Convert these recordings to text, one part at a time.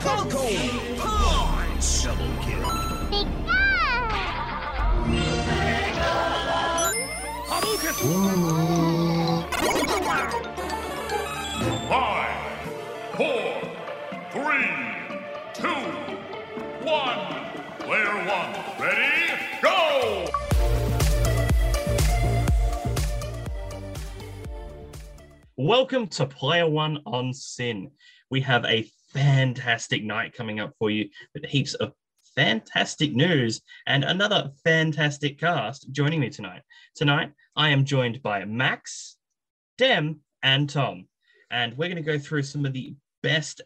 Falcon! Double kill. Five, four, three, two, one. Player one, ready, go! Welcome to Player One on SYN. We have a fantastic night coming up for you with heaps of fantastic news and another fantastic cast joining me tonight. Tonight, I am joined by Max, Dem, and Tom, and we're going to go through some of the best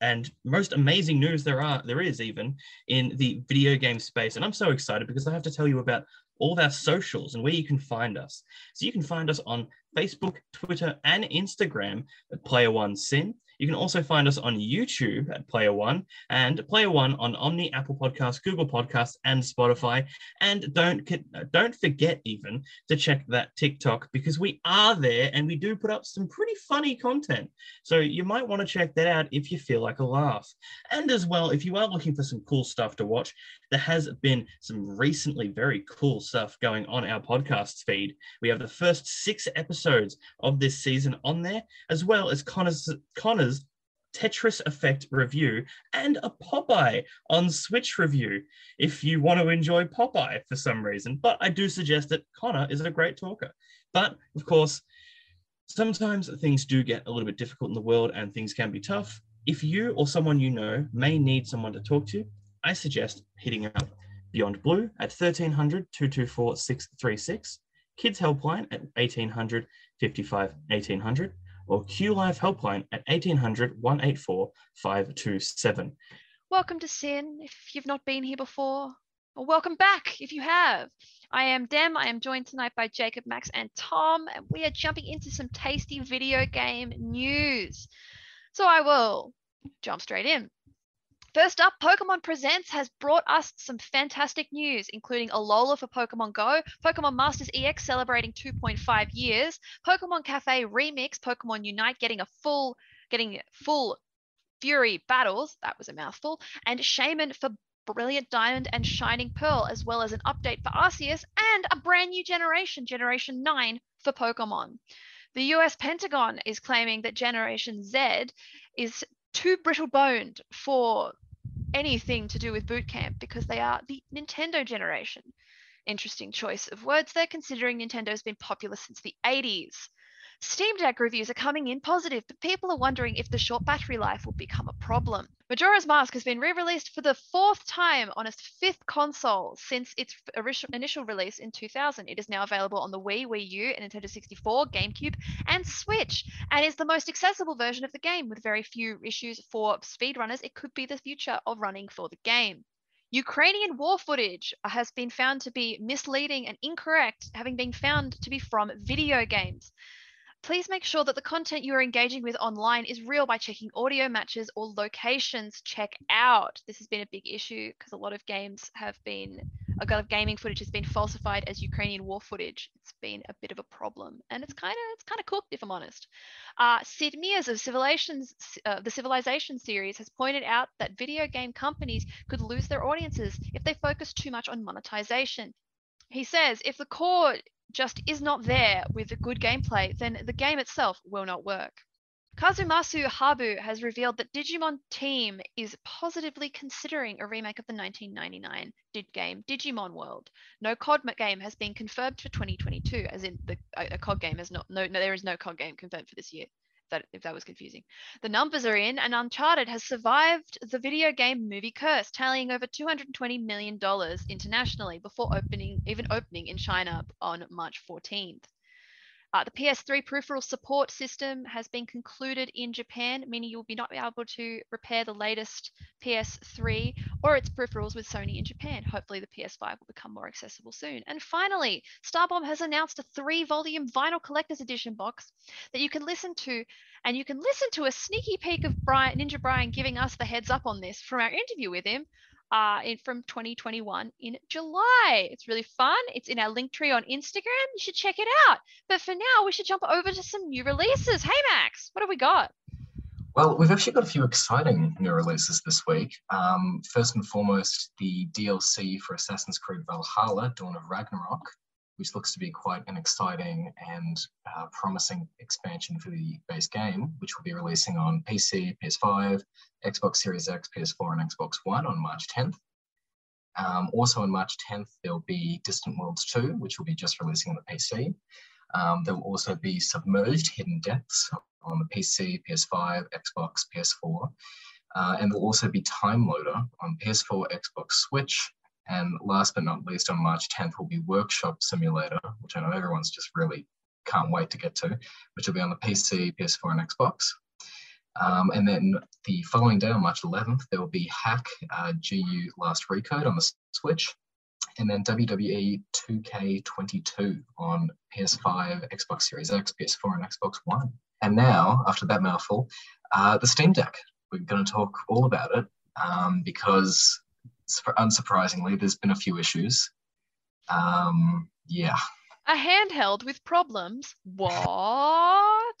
and most amazing news there are there is even in the video game space. And i'm so excited because i have to tell you about all of our socials and where you can find us. So you can find us on facebook twitter and instagram at player one sin you can also find us on YouTube at Player One and Player One on Omny, Apple Podcasts, Google Podcasts, and Spotify. And don't don't forget even to check that TikTok because we are there and we do put up some pretty funny content. So you might want to check that out if you feel like a laugh. And as well, if you are looking for some cool stuff to watch, there has been some recently very cool stuff going on our podcast feed. We have the first six episodes of this season on there, as well as Connor's Connor's Tetris Effect review and a Popeye on Switch review if you want to enjoy Popeye for some reason. But I do suggest that Connor is a great talker. But of course, sometimes things do get a little bit difficult in the world and things can be tough. If you or someone you know may need someone to talk to, I suggest hitting up Beyond Blue at 1300 224 636, Kids Helpline at 1800 55 1800 or QLife Helpline at 1800 184 527. Welcome to SYN if you've not been here before, or welcome back if you have. I am Dem. I am joined tonight by Jacob, Max, and Tom, and we are jumping into some tasty video game news. So I will jump straight in. First up, Pokemon Presents has brought us some fantastic news, including Alola for Pokemon Go, Pokemon Masters EX celebrating 2.5 years, Pokemon Cafe Remix, Pokemon Unite getting a full getting full Fury battles, that was a mouthful, and Shaymin for Brilliant Diamond and Shining Pearl, as well as an update for Arceus and a brand new generation, Generation 9 for Pokemon. The US Pentagon is claiming that Generation Z is too brittle boned for anything to do with boot camp because they are the Nintendo generation. Interesting choice of words there, considering Nintendo's been popular since the 80s. Steam Deck reviews are coming in positive, but people are wondering if the short battery life will become a problem. Majora's Mask has been re released for the fourth time on its fifth console since its initial release in 2000. It is now available on the Wii, Wii U, Nintendo 64, GameCube, and Switch, and is the most accessible version of the game with very few issues for speedrunners. It could be the future of running for the game. Ukrainian war footage has been found to be misleading and incorrect, having been found to be from video games. Please make sure that the content you are engaging with online is real by checking audio matches or locations check out. This has been a big issue because a lot of games have been, a lot of gaming footage has been falsified as Ukrainian war footage. It's been a bit of a problem, and it's kind of it's kind of cooked if I'm honest. Uh, Sid Meier's of Civilizations, uh, the Civilization series has pointed out that video game companies could lose their audiences if they focus too much on monetization. He says if the core just is not there with good gameplay, then the game itself will not work. Kazumasa Habu has revealed that Digimon Team is positively considering a remake of the 1999 did game Digimon World. No COD game has been confirmed for 2022, as in the a COD game has not no, no there is no COD game confirmed for this year that if that was confusing. The numbers are in, and Uncharted has survived the video game movie curse, tallying over 220 million dollars internationally before opening, even opening in China on March 14th. Uh, the PS3 peripheral support system has been concluded in Japan, meaning you'll be not able to repair the latest PS3 or its peripherals with Sony in Japan. Hopefully, the PS5 will become more accessible soon. And finally, Starbomb has announced a three-volume vinyl collector's edition box that you can listen to, and you can listen to a sneaky peek of Brian, Ninja Brian giving us the heads up on this from our interview with him uh, in, from 2021 in July. It's really fun. It's in our link tree on Instagram. You should check it out. But for now, we should jump over to some new releases. Hey, Max, what have we got? Well, we've actually got a few exciting new releases this week. Um, first and foremost, the DLC for Assassin's Creed Valhalla, Dawn of Ragnarok, which looks to be quite an exciting and uh, promising expansion for the base game, which will be releasing on PC, PS5, Xbox Series X, PS4, and Xbox One on March 10th. Um, also on March 10th, there'll be Distant Worlds 2, which will be just releasing on the PC. Um, there will also be Submerged Hidden Depths on the PC, PS5, Xbox, PS4. Uh, and there'll also be Time Loader on PS4, Xbox, Switch. And last but not least, on March 10th will be Workshop Simulator, which I know everyone's just really can't wait to get to, which will be on the PC, PS4, and Xbox. Um, and then the following day, on March 11th, there will be Hack uh, GU Last Recode on the Switch and then WWE 2K22 on PS5, Xbox Series X, PS4, and Xbox One. And now, after that mouthful, uh, the Steam Deck. We're going to talk all about it um, because, unsurprisingly, there's been a few issues. Um, yeah. A handheld with problems. What?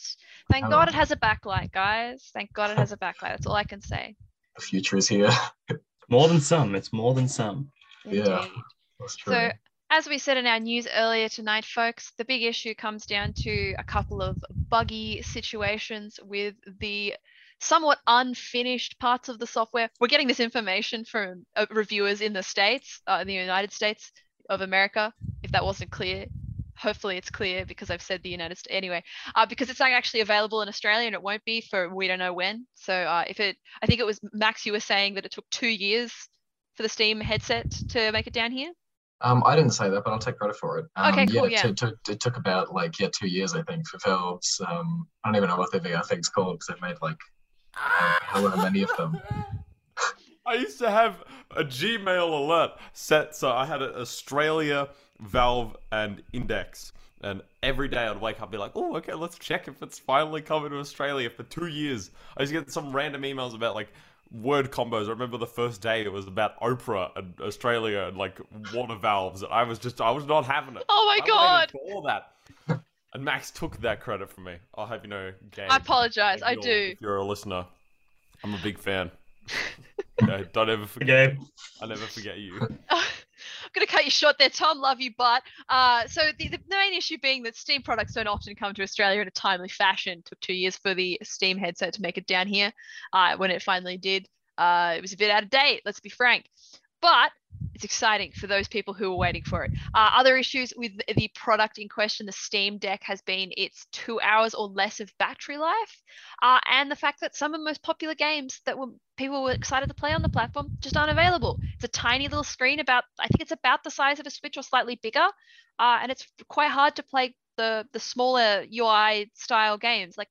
Thank Hello. God it has a backlight, guys. Thank God it has a backlight. That's all I can say. The future is here. More than some. It's more than some. Yeah. Indeed. That's true. So, as we said in our news earlier tonight, folks, the big issue comes down to a couple of buggy situations with the somewhat unfinished parts of the software. We're getting this information from uh, reviewers in the States, uh, in the United States of America. If that wasn't clear, hopefully it's clear because I've said the United States anyway. Uh, because it's not actually available in Australia and it won't be for we don't know when. So uh, if it, I think it was Max, you were saying that it took two years for the Steam headset to make it down here. Um, I didn't say that, but I'll take credit for it. Um, Okay, cool, yeah. It, took, it took about like yeah two years, I think, for Valve's. Um, I don't even know what their VR thing's called because they've made like uh, however many of them. I used to have a Gmail alert set, so I had a Australia, Valve, and Index. And every day I'd wake up and be like, oh, okay, let's check if it's finally coming to Australia for two years. I used to get some random emails about like word combos. I remember the first day it was about Oprah and Australia and like water valves. And I was just, I was not having it. Oh my I God. for all that. And Max took that credit from me. I'll have you know, Gabe. I apologize. I do. If you're a listener, I'm a big fan. Okay, don't ever forget. Okay. I never forget you. I'm gonna cut you short there, Tom. Love you, but uh, so the, the main issue being that Steam products don't often come to Australia in a timely fashion. took two years for the Steam headset to make it down here. Uh, when it finally did, uh, it was a bit out of date. Let's be frank, but it's exciting for those people who are waiting for it. Uh, other issues with the- product in question, the Steam Deck, has been its two hours or less of battery life, uh, and the fact that some of the most popular games that were people were excited to play on the platform just aren't available. It's a tiny little screen, about I think it's about the size of a Switch or slightly bigger, uh, and it's quite hard to play the the smaller UI style games. Like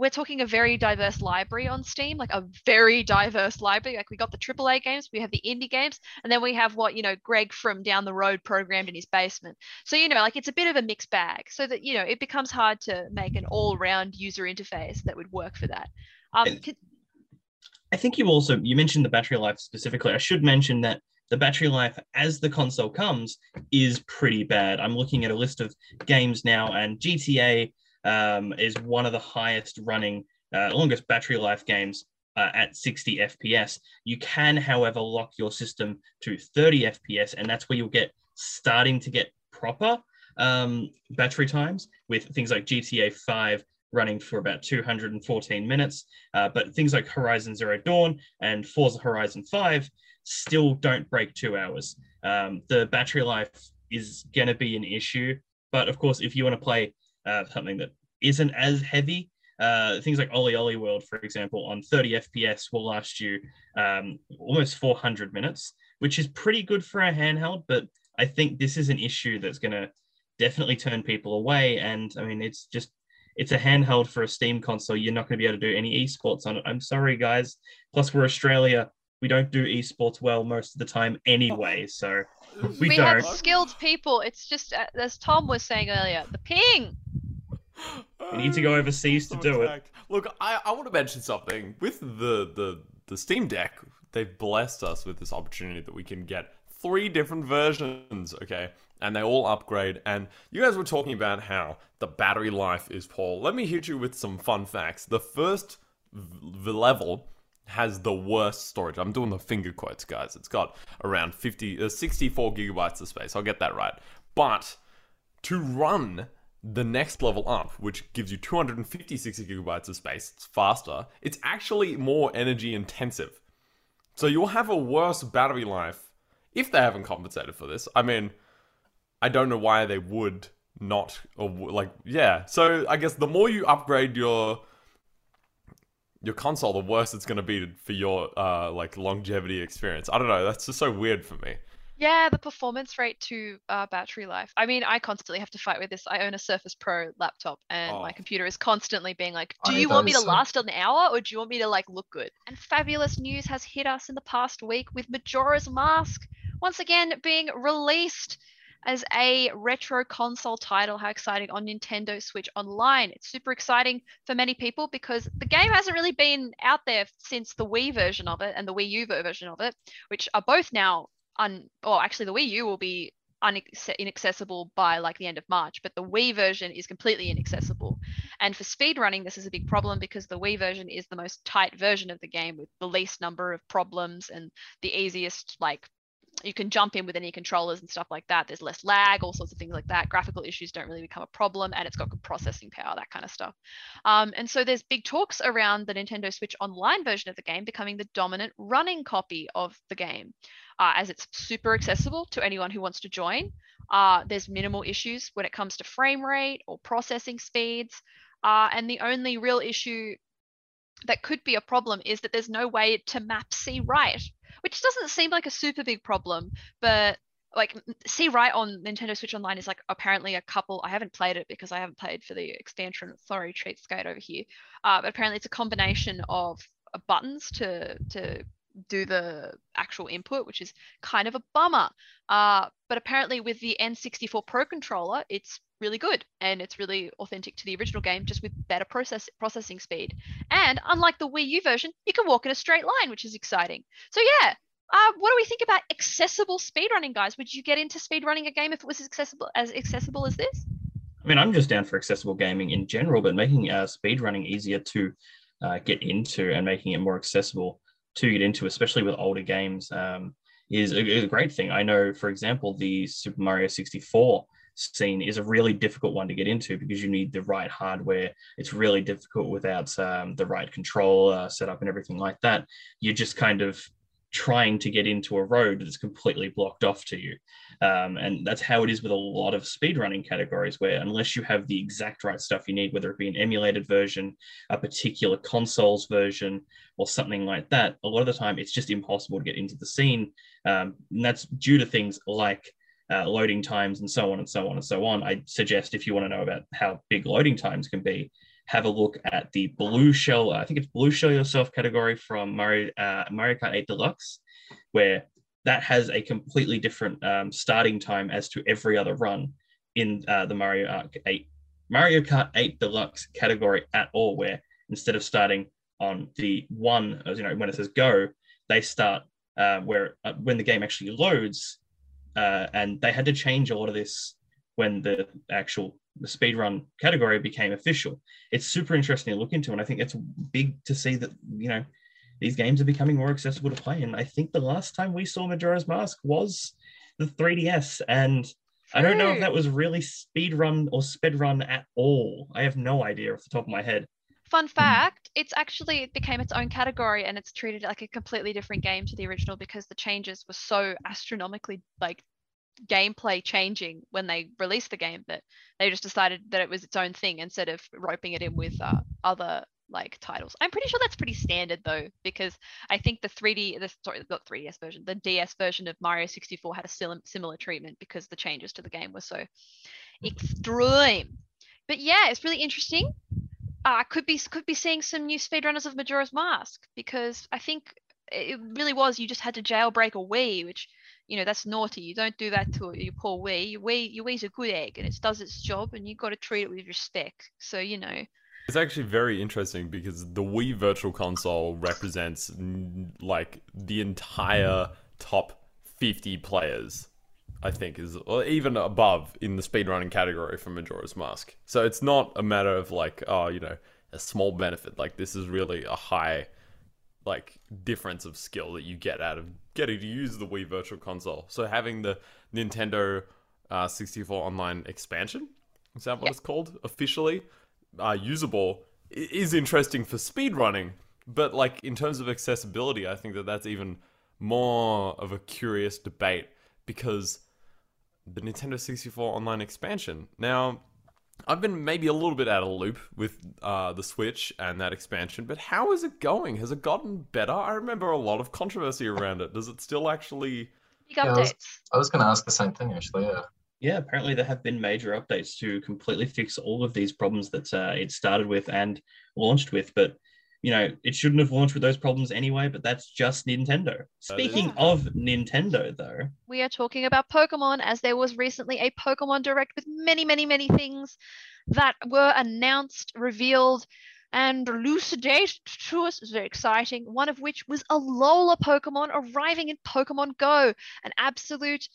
we're talking a very diverse library on Steam, like a very diverse library. Like we got the AAA games, we have the indie games, and then we have what you know Greg from down the road programmed in his basement. So you know, like it's a bit of a mixed bag. So that you know, it becomes hard to make an all-round user interface that would work for that. Um, And- c- I think you also you mentioned the battery life specifically. I should mention that the battery life as the console comes is pretty bad. I'm looking at a list of games now, and GTA um, is one of the highest running, uh, longest battery life games uh, at 60 FPS. You can, however, lock your system to 30 FPS, and that's where you'll get starting to get proper um, battery times with things like GTA 5 running for about 214 minutes. Uh, but things like Horizon Zero Dawn and Forza Horizon 5 still don't break two hours. Um, the battery life is going to be an issue. But of course, if you want to play uh, something that isn't as heavy, uh, things like OlliOlli World, for example, on 30 FPS will last you um, almost 400 minutes, which is pretty good for a handheld. But I think this is an issue that's going to definitely turn people away. And I mean, it's just it's a handheld for a Steam console. You're not going to be able to do any esports on it. I'm sorry, guys. Plus, we're Australia. We don't do esports well most of the time anyway. So we, we don't. have skilled people. It's just uh, as Tom was saying earlier, the ping. We need to go overseas to do it. Look, I, I want to mention something with the, the the Steam Deck. They've blessed us with this opportunity that we can get three different versions. Okay, and they all upgrade. And you guys were talking about how the battery life is poor. Let me hit you with some fun facts. The first v- level has the worst storage. I'm doing the finger quotes, guys. It's got around 50, uh, 64 gigabytes of space. I'll get that right. But to run the next level up, which gives you 256 gigabytes of space, it's faster. It's actually more energy intensive. So you'll have a worse battery life if they haven't compensated for this. I mean, I don't know why they would not or like yeah. So I guess the more you upgrade your your console, the worse it's going to be for your uh like longevity experience. I don't know. That's just so weird for me. Yeah, the performance rate to uh, battery life. I mean, I constantly have to fight with this. I own a Surface Pro laptop, and my Oh. computer is constantly being like, "Do I you want me to uh, last an hour, or do you want me to like look good?" And fabulous news has hit us in the past week with Majora's Mask once again being released as a retro console title. How exciting on Nintendo Switch Online! It's super exciting for many people because the game hasn't really been out there since the Wii version of it and the Wii U version of it, which are both now un or actually the Wii U will be inaccessible by like the end of March, but the Wii version is completely inaccessible. And for speedrunning, this is a big problem because the Wii version is the most tight version of the game with the least number of problems and the easiest like you can jump in with any controllers and stuff like that. There's less lag, all sorts of things like that. Graphical issues don't really become a problem, and it's got good processing power, that kind of stuff. Um, and so there's big talks around the Nintendo Switch Online version of the game becoming the dominant running copy of the game, uh, as it's super accessible to anyone who wants to join. Uh, there's minimal issues when it comes to frame rate or processing speeds. Uh, and the only real issue that could be a problem is that there's no way to map C right, which doesn't seem like a super big problem, but like C right on Nintendo Switch Online is like apparently a couple. I haven't played it because I haven't played for the expansion. Sorry, treat cheapskate over here. Uh, but apparently it's a combination of uh, buttons to to do the actual input, which is kind of a bummer. Uh, but apparently with the N64 Pro controller, it's really good and it's really authentic to the original game, just with better process processing speed. And unlike the Wii U version, you can walk in a straight line, which is exciting. So yeah, uh, what do we think about accessible speedrunning, guys? Would you get into speedrunning a game if it was accessible as accessible as this? I mean, I'm just down for accessible gaming in general, but making uh, speedrunning easier to uh, get into and making it more accessible to get into, especially with older games, um, is a, a great thing. I know, for example, the Super Mario 64 scene is a really difficult one to get into because you need the right hardware. It's really difficult without um, the right controller uh, setup and everything like that. You're just kind of trying to get into a road that's completely blocked off to you. Um, and that's how it is with a lot of speedrunning categories, where unless you have the exact right stuff you need, whether it be an emulated version, a particular consoles version, or something like that, a lot of the time it's just impossible to get into the scene. Um, and that's due to things like uh, loading times and so on and so on and so on. I suggest if you want to know about how big loading times can be, have a look at the blue shell. I think it's blue shell yourself category from Mario uh, Mario Kart 8 Deluxe, where that has a completely different um, starting time as to every other run in uh, the Mario Kart 8 Mario Kart 8 Deluxe category at all. Where instead of starting on the one, as you know, when it says go, they start uh, where uh, when the game actually loads, uh, and they had to change a lot of this when the actual the speedrun category became official. It's super interesting to look into, and I think it's big to see that you know these games are becoming more accessible to play. And I think the last time we saw Majora's Mask was the 3DS, and I don't know if that was really speedrun or speedrun at all. I have no idea off the top of my head. Fun fact, it's actually it became its own category and it's treated like a completely different game to the original because the changes were so astronomically like gameplay changing when they released the game that they just decided that it was its own thing instead of roping it in with uh, other like titles. I'm pretty sure that's pretty standard though because I think the 3D the sorry not 3DS version, the DS version of Mario 64 had a similar treatment because the changes to the game were so extreme. But yeah, it's really interesting uh, could be could be seeing some new speedrunners of Majora's Mask because I think it really was you just had to jailbreak a Wii, which you know that's naughty. You don't do that to your poor Wii. Your Wii, your Wii's a good egg and it does its job, and you've got to treat it with respect. So you know, It's actually very interesting because the Wii Virtual Console represents like the entire top 50 players, I think, is or even above in the speedrunning category for Majora's Mask. So it's not a matter of like, oh, you know, a small benefit. Like this is really a high like difference of skill that you get out of getting to use the Wii Virtual Console. So having the Nintendo uh, 64 online expansion, is that what Yeah. it's called officially, uh, usable, is interesting for speedrunning. But like in terms of accessibility, I think that that's even more of a curious debate because the Nintendo 64 online expansion. Now, I've been maybe a little bit out of the loop with uh, the Switch and that expansion, but how is it going? Has it gotten better? I remember a lot of controversy around it. Does it still actually? Big Yeah, I was- updates. I was going to ask the same thing actually. Yeah. Yeah, apparently there have been major updates to completely fix all of these problems that uh, it started with and launched with. But you know, it shouldn't have launched with those problems anyway. But that's just Nintendo. Speaking Yeah. of Nintendo, though, We are talking about Pokemon as there was recently a Pokemon Direct with many, many, many things that were announced, revealed, and elucidated to us. It was very exciting. One of which was Alola Pokemon arriving in Pokemon Go. An absolute,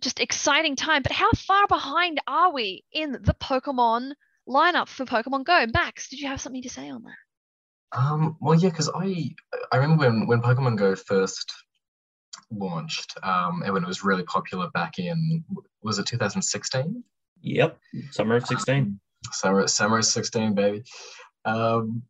just exciting time. But how far behind are we in the Pokemon lineup for Pokemon Go? Max, did you have something to say on that? Um, well, yeah, because I I remember when when Pokemon Go first launched, um, and when it was really popular back in was it 2016? yep, summer of sixteen. Um, summer summer of 16, baby. Um,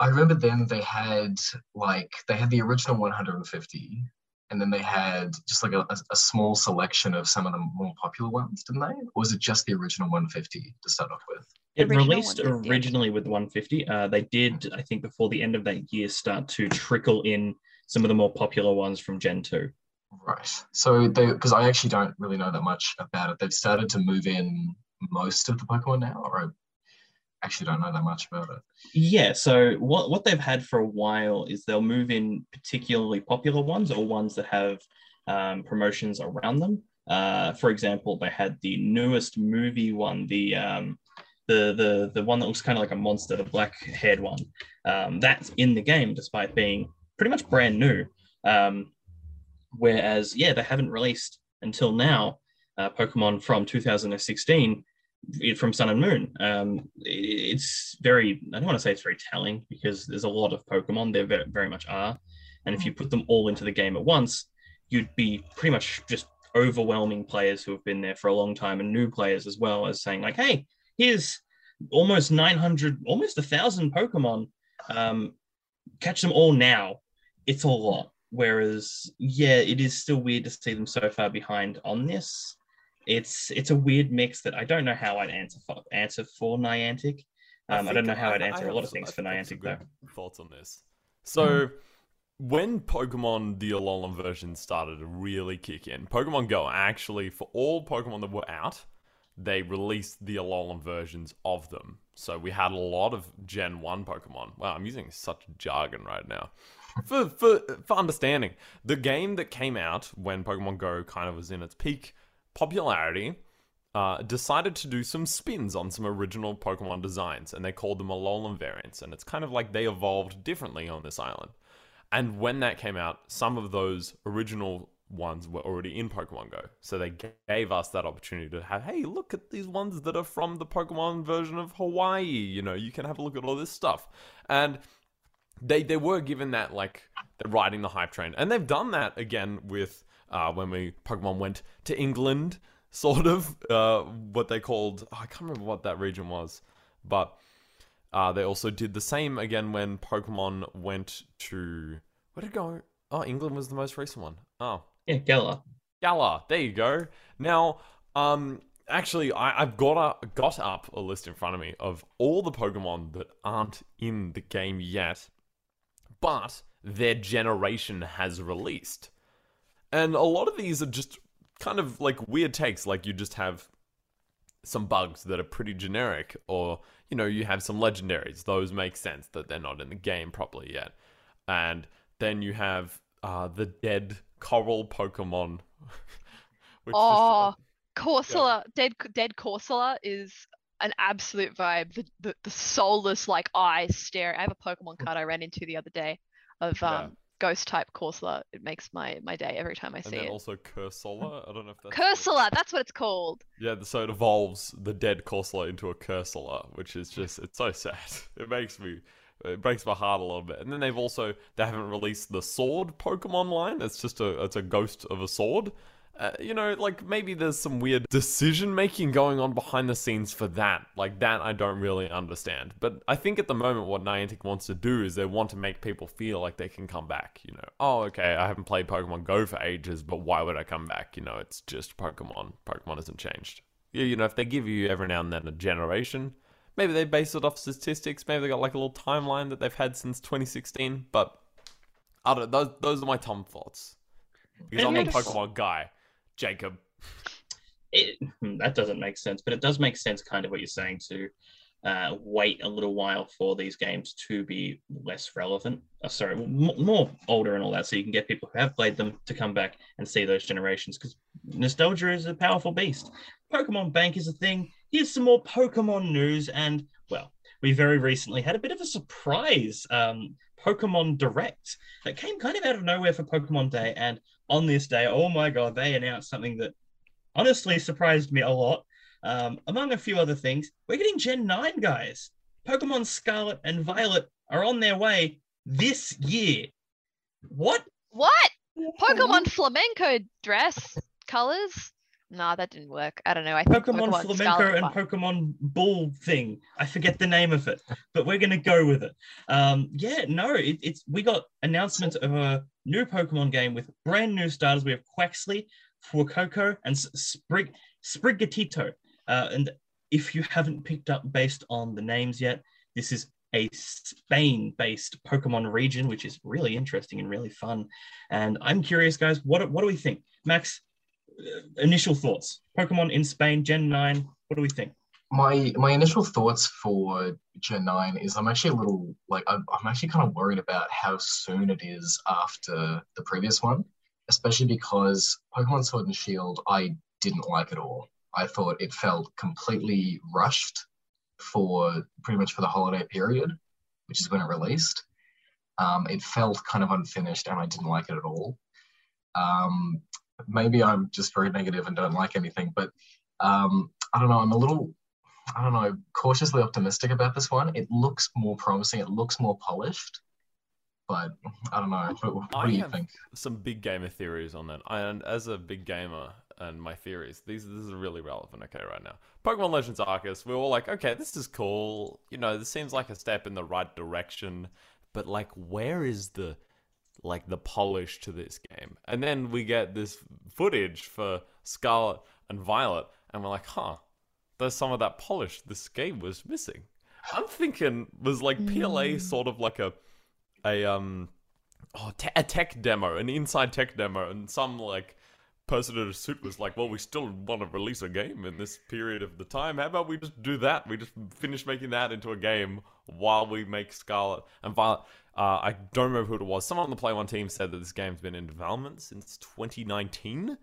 I remember then they had like they had the original 150, and then they had just like a, a, a small selection of some of the more popular ones, didn't they? Or was it just the original 150 to start off with? It original released originally with 150. Uh, they did, I think, before the end of that year, start to trickle in some of the more popular ones from Gen 2. Right. So they, because I actually don't really know that much about it. They've started to move in most of the Pokemon now, or I actually don't know that much about it. Yeah, so what, what they've had for a while is they'll move in particularly popular ones or ones that have um, promotions around them. Uh, for example, they had the newest movie one, the um, the the the one that looks kind of like a monster, the black haired one. Um, that's in the game, despite being pretty much brand new. Um, whereas, yeah, they haven't released until now uh, Pokemon from 2016 it- from Sun and Moon. Um, it's very, I don't want to say it's very telling because there's a lot of Pokemon, there very, very much are. And if you put them all into the game at once, you'd be pretty much just overwhelming players who have been there for a long time and new players as well as saying, like, hey, here's almost 900, almost a thousand Pokemon. Um, catch them all now. It's a lot. Whereas, yeah, it is still weird to see them so far behind on this it's it's a weird mix that I don't know how I'd answer for answer for Niantic. Um, I, don't know how I- I'd answer a lot of things I for I Niantic though. Thoughts on this? So, when Pokemon the Alolan version started to really kick in, Pokemon Go actually for all Pokemon that were out, they released the Alolan versions of them. So we had a lot of Gen One Pokemon. Wow, I'm using such jargon right now. For, for for understanding, the game that came out when Pokemon Go kind of was in its peak popularity, uh, decided to do some spins on some original Pokemon designs, and they called them Alolan variants. And it's kind of like they evolved differently on this island. And when that came out, some of those original ones were already in Pokemon Go. So they gave us that opportunity to have, hey, look at these ones that are from the Pokemon version of Hawaii. You know, you can have a look at all this stuff. And they they were given that like riding the hype train, and they've done that again with uh, when we Pokemon went to England, sort of uh, what they called I can't remember what that region was, but uh, they also did the same again when Pokemon went to where did it go? Oh, England was the most recent one. Oh, Yeah, Galar. Galar. There you go. Now, um, actually, I, I've got a, got up a list in front of me of all the Pokemon that aren't in the game yet, but their generation has released, and a lot of these are just kind of like weird takes. Like you just have some bugs that are pretty generic, or you know, you have some legendaries. Those make sense that they're not in the game properly yet, and then you have uh, the dead coral Pokemon. which just- Oh, Corsola, dead dead Corsola is an absolute vibe. The, the the soulless like eyes stare. I have a Pokemon card I ran into the other day of Yeah. um ghost type Corsola. It makes my my day every time I And see then it. also Cursola. I don't know if that's. Cursola, that's what it's called. Yeah, so it evolves the dead Corsola into a Cursola, which is just it's so sad. It makes me it breaks my heart a little bit. And then they've also they haven't released the sword Pokemon line. It's just a it's a ghost of a sword. Uh, you know, like maybe there's some weird decision making going on behind the scenes for that. Like that, I don't really understand. But I think at the moment, what Niantic wants to do is they want to make people feel like they can come back. You know, oh, okay, I haven't played Pokemon Go for ages, but why would I come back? You know, it's just Pokemon. Pokemon hasn't changed. Yeah, you know, if they give you every now and then a generation, maybe they base it off statistics. Maybe they got like a little timeline that they've had since 2016. But I don't. Those those are my Tom thoughts. Because I'm a Pokemon guy, Jacob. it, hmm, that doesn't make sense, but it does make sense kind of what you're saying to uh, wait a little while for these games to be less relevant. Uh, sorry, m- more older and all that, so you can get people who have played them to come back and see those generations because nostalgia is a powerful beast. Pokemon Bank is a thing. Here's some more Pokemon news, and well, we very recently had a bit of a surprise um, Pokemon Direct that came kind of out of nowhere for Pokemon Day, and on this day, oh my god, they announced something that honestly surprised me a lot. Um, among a few other things, we're getting Gen 9, guys. Pokemon Scarlet and Violet are on their way this year. What? What? Pokemon flamenco dress colors? Nah, that didn't work. I don't know. I think Pokemon, Pokemon Flamenco and Pokemon Bull thing. I forget the name of it, but we're gonna go with it. Um, yeah, no, it, it's we got announcements of a new Pokemon game with brand new starters. We have Quaxly, Fuecoco, and Sprig Sprigatito. Uh, and if you haven't picked up based on the names yet, this is a Spain-based Pokemon region, which is really interesting and really fun. And I'm curious, guys, what what do we think, Max? Initial thoughts: Pokemon in Spain, Gen Nine. What do we think? My my initial thoughts for Gen 9 is I'm actually a little like I'm, I'm actually kind of worried about how soon it is after the previous one, especially because Pokemon Sword and Shield I didn't like at all. I thought it felt completely rushed for pretty much for the holiday period, which is when it released. Um, it felt kind of unfinished and I didn't like it at all. Um, maybe I'm just very negative and don't like anything, but um, I don't know. I'm a little, I don't know, cautiously optimistic about this one. It looks more promising. It looks more polished, but I don't know. What, what I do you have- think? Some big gamer theories on that. And as a big gamer and my theories, these this is really relevant, okay, right now. Pokemon Legends Arceus, we're all like, okay, this is cool. You know, this seems like a step in the right direction. But like where is the like the polish to this game? And then we get this footage for Scarlet and Violet, and we're like, huh, there's some of that polish this game was missing. I'm thinking was like PLA sort of like a a um oh te- a tech demo, an inside tech demo, and some like person in a suit was like, "Well, we still want to release a game in this period of the time. How about we just do that? We just finish making that into a game while we make Scarlet and Violet." Uh, I don't remember who it was. Someone on the Play One team said that this game's been in development since 2019.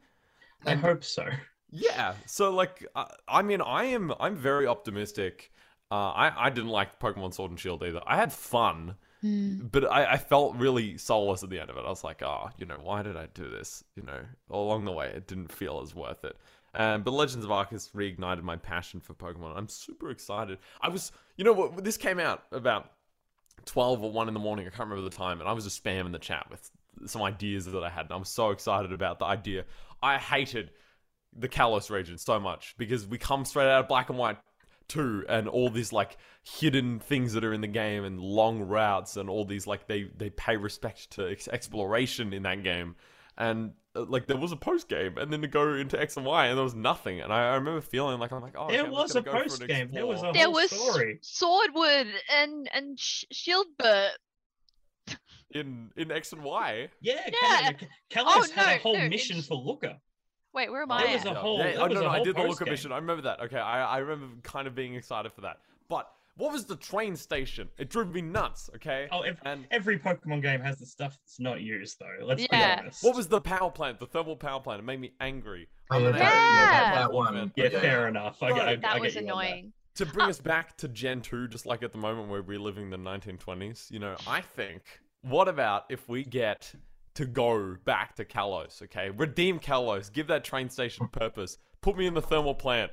I hope so. Yeah. So like, uh, I mean, I am I'm very optimistic. Uh, I I didn't like Pokemon Sword and Shield either. I had fun, but I, I felt really soulless at the end of it. I was like, oh, you know, why did I do this? You know, along the way, it didn't feel as worth it. Um, but Legends of Arceus reignited my passion for Pokemon. I'm super excited. I was, you know, what this came out about 12 or 1 in the morning. I can't remember the time. And I was just spamming the chat with some ideas that I had. And I'm so excited about the idea. I hated the Kalos region so much because we come straight out of Black and White 2 and all these like hidden things that are in the game and long routes and all these like they they pay respect to ex- exploration in that game. And Uh, like there was a post game and then to go into X and Y and there was nothing. And I, I remember feeling like I'm like, oh, There okay, I'm was a gonna go for post game. There was a There whole was story. Sordward and and Sh- Shielbert. in in X and Y. Yeah, Yeah. Kalos uh, Kalos Oh, had a whole no, mission sh- for Looker. Wait, where am There I? was at? a whole- Yeah, that I oh, was no, a no, I did the Looker post-game. mission. I remember that. Okay, I, I remember kind of being excited for that. But what was the train station? It drove me nuts. Okay. Oh, ev- and every Pokemon game has the stuff that's not used, though. Let's Yeah. be honest. what was the power plant? The thermal power plant. It made me angry. Oh, I'm yeah, that, angry yeah, that, Yeah. that one. Yeah, fair enough. I, Right. I, I that get was you that. annoying. To bring us back to Gen 2, just like at the moment we're reliving the 1920s, you know, I think what about if we get to go back to Kalos? Okay, redeem Kalos. Give that train station purpose. Put me in the thermal plant.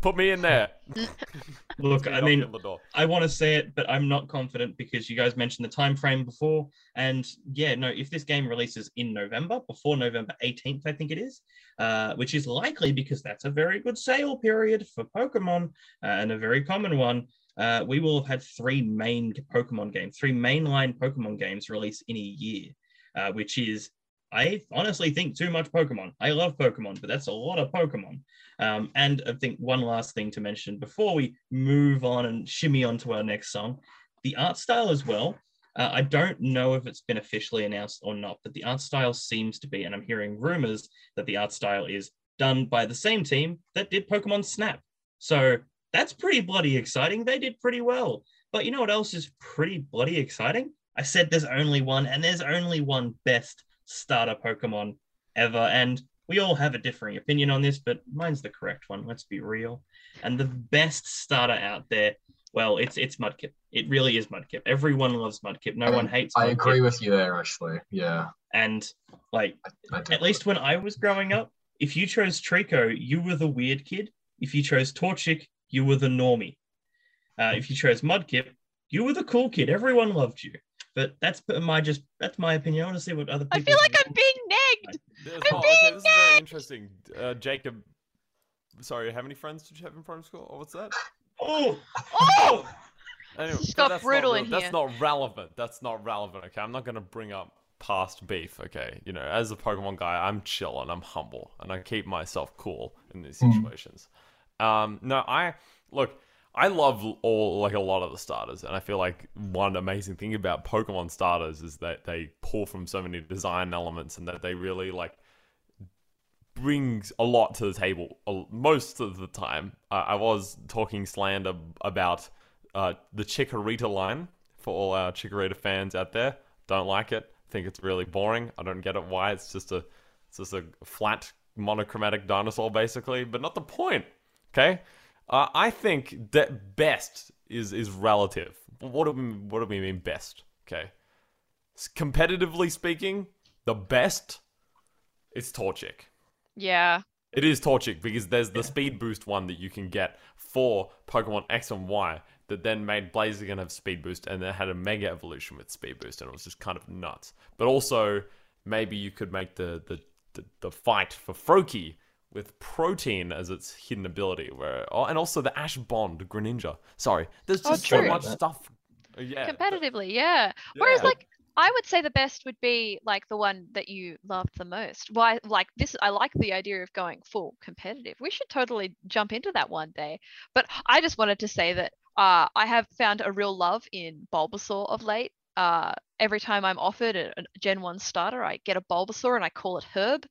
Put me in there. Look, I mean, on the door. I want to say it, but I'm not confident because you guys mentioned the time frame before. And yeah, no, if this game releases in November, before November 18th, I think it is, uh, which is likely because that's a very good sale period for Pokemon uh, and a very common one. Uh, we will have had three main Pokemon games, three mainline Pokemon games release in a year, uh, which is, I honestly think, too much Pokemon. I love Pokemon, but that's a lot of Pokemon. Um, and I think one last thing to mention before we move on and shimmy on to our next song, the art style as well. Uh, I don't know if it's been officially announced or not, but the art style seems to be, and I'm hearing rumors that the art style is done by the same team that did Pokemon Snap. So that's pretty bloody exciting. They did pretty well. But you know what else is pretty bloody exciting? I said there's only one, and there's only one best starter Pokemon ever. And we all have a differing opinion on this, but mine's the correct one. Let's be real. And the best starter out there, well, it's it's Mudkip. It really is Mudkip. Everyone loves Mudkip. No one hates. I Mudkip. agree with you there, actually. Yeah. And like, I do. at least when I was growing up, if you chose Treecko, you were the weird kid. If you chose Torchic, you were the normie. Uh, if you chose Mudkip, you were the cool kid. Everyone loved you. But that's my just that's my opinion. I want to see what other people. I feel like think. I'm being negged. This, I'm oh, okay, being this is very interesting. Uh, Jacob, sorry, how many friends did you have in primary school? Oh, what's that? Oh, Oh, Anyway, It's got that's brutal not in real- That's here. not relevant. That's not relevant. Okay, I'm not gonna bring up past beef. Okay, you know, as a Pokemon guy, I'm chill and I'm humble and I keep myself cool in these Mm. situations. Um, no, I look. I love all like a lot of the starters, and I feel like one amazing thing about Pokemon starters is that they pull from so many design elements, and that they really like brings a lot to the table most of the time. Uh, I was talking slander about uh, the Chikorita line for all our Chikorita fans out there. Don't like it. Think it's really boring. I don't get it why. It's just a it's just a flat monochromatic dinosaur basically, but not the point. Okay? Uh, I think that best is is relative. What do we what do we mean best? Okay. Competitively speaking, the best is Torchic. yeah. It is Torchic because there's the speed boost one that you can get for Pokemon X and Y that then made Blaziken have speed boost and then had a mega evolution with speed boost and it was just kind of nuts. But also maybe you could make the the, the, the fight for Froakie with protein as its hidden ability where oh, and also the Ash Bond Greninja. Sorry. There's Oh, just so true. much stuff. Yeah. Competitively, yeah. Whereas, like, I would say the best would be like the one that you loved the most. Why, like this? I like the idea of going full competitive. We should totally jump into that one day. But I just wanted to say that uh, I have found a real love in Bulbasaur of late. Uh, every time I'm offered a, a Gen One starter, I get a Bulbasaur and I call it Herb.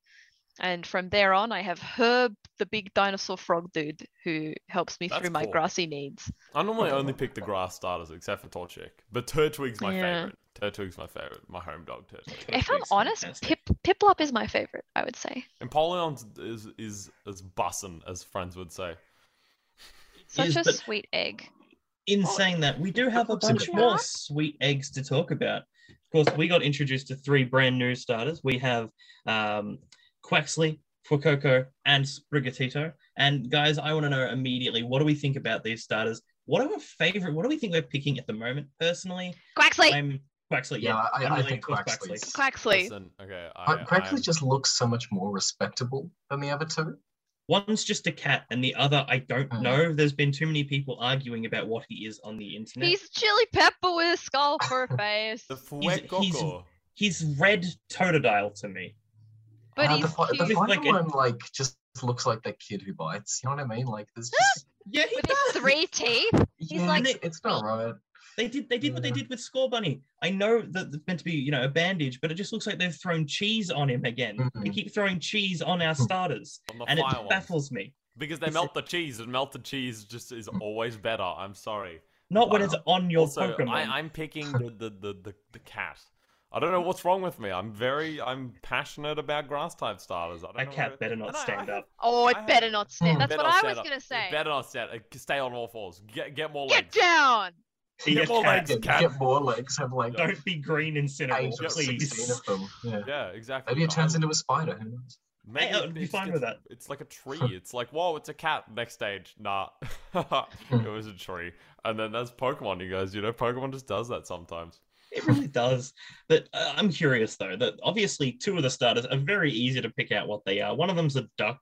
And from there on, I have Herb, the big dinosaur frog dude, who helps me That's through my cool. grassy needs. I normally only pick the grass starters except for Torchic. But Turtwig's my Yeah. favorite. Turtwig's my favorite. My home dog Turtwig. If I'm honest, fantastic. Pip Piplup is my favorite. I would say. Empoleon is is as bussin' as friends would say. Such Is, a but- sweet egg. in saying that, we do have a bunch bit more dark. sweet eggs to talk about. Of course, we got introduced to three brand new starters. We have um, Quaxly, Fuecoco, and Sprigatito. And guys, I want to know immediately what do we think about these starters? What are our favorite? What do we think we're picking at the moment? Personally, Quaxly. I'm Quaxly. Yeah, Yeah, I, I'm I really think close Quaxly's. Quaxly. Listen, okay, I, Quack- Quaxly I'm- just looks so much more respectable than the other two. One's just a cat, and the other I don't Hmm. know. There's been too many people arguing about what he is on the internet. He's chili pepper with a skull for a face. the he's- Fuecoco. He's red Totodile to me. But Uh, he's the, fi- the cute. With, like, final a- one, like, just looks like that kid who bites. You know what I mean? Like, there's just. Yeah, he with his three teeth. yeah, like- it's, it's not right. They did. They did what they did with Scorbunny. I know that it's meant to be, you know, a bandage, but it just looks like they've thrown cheese on him again. They Mhm. keep throwing cheese on our Hmm. starters, on and it fire ones. baffles me. Because they It's- melt the cheese, and melted cheese just is always better. I'm sorry. Not when it's on your also, Pokemon. I, I'm picking the, the, the, the, the cat. I don't know what's wrong with me. I'm very I'm passionate about grass type starters. I don't that know cat better not stand up. Oh, it better not stand. Hmm. That's what I was gonna It say. Better not stand. Stay on all fours. Get get more legs. Get legs. down. Be a Get more cat. legs, Get, cat. get more legs, have like Don't be green Incineroar, eight or please. of them. Yeah. Yeah, exactly. Maybe it turns I- into a spider. Who knows? Maybe I be it's fine with that. It's like a tree. It's like, whoa, it's a cat. Next stage, nah, it was a tree. And then there's Pokemon, you guys. You know, Pokemon just does that sometimes. It really does. But uh, I'm curious though that obviously two of the starters are very easy to pick out what they are. One of them's a duck,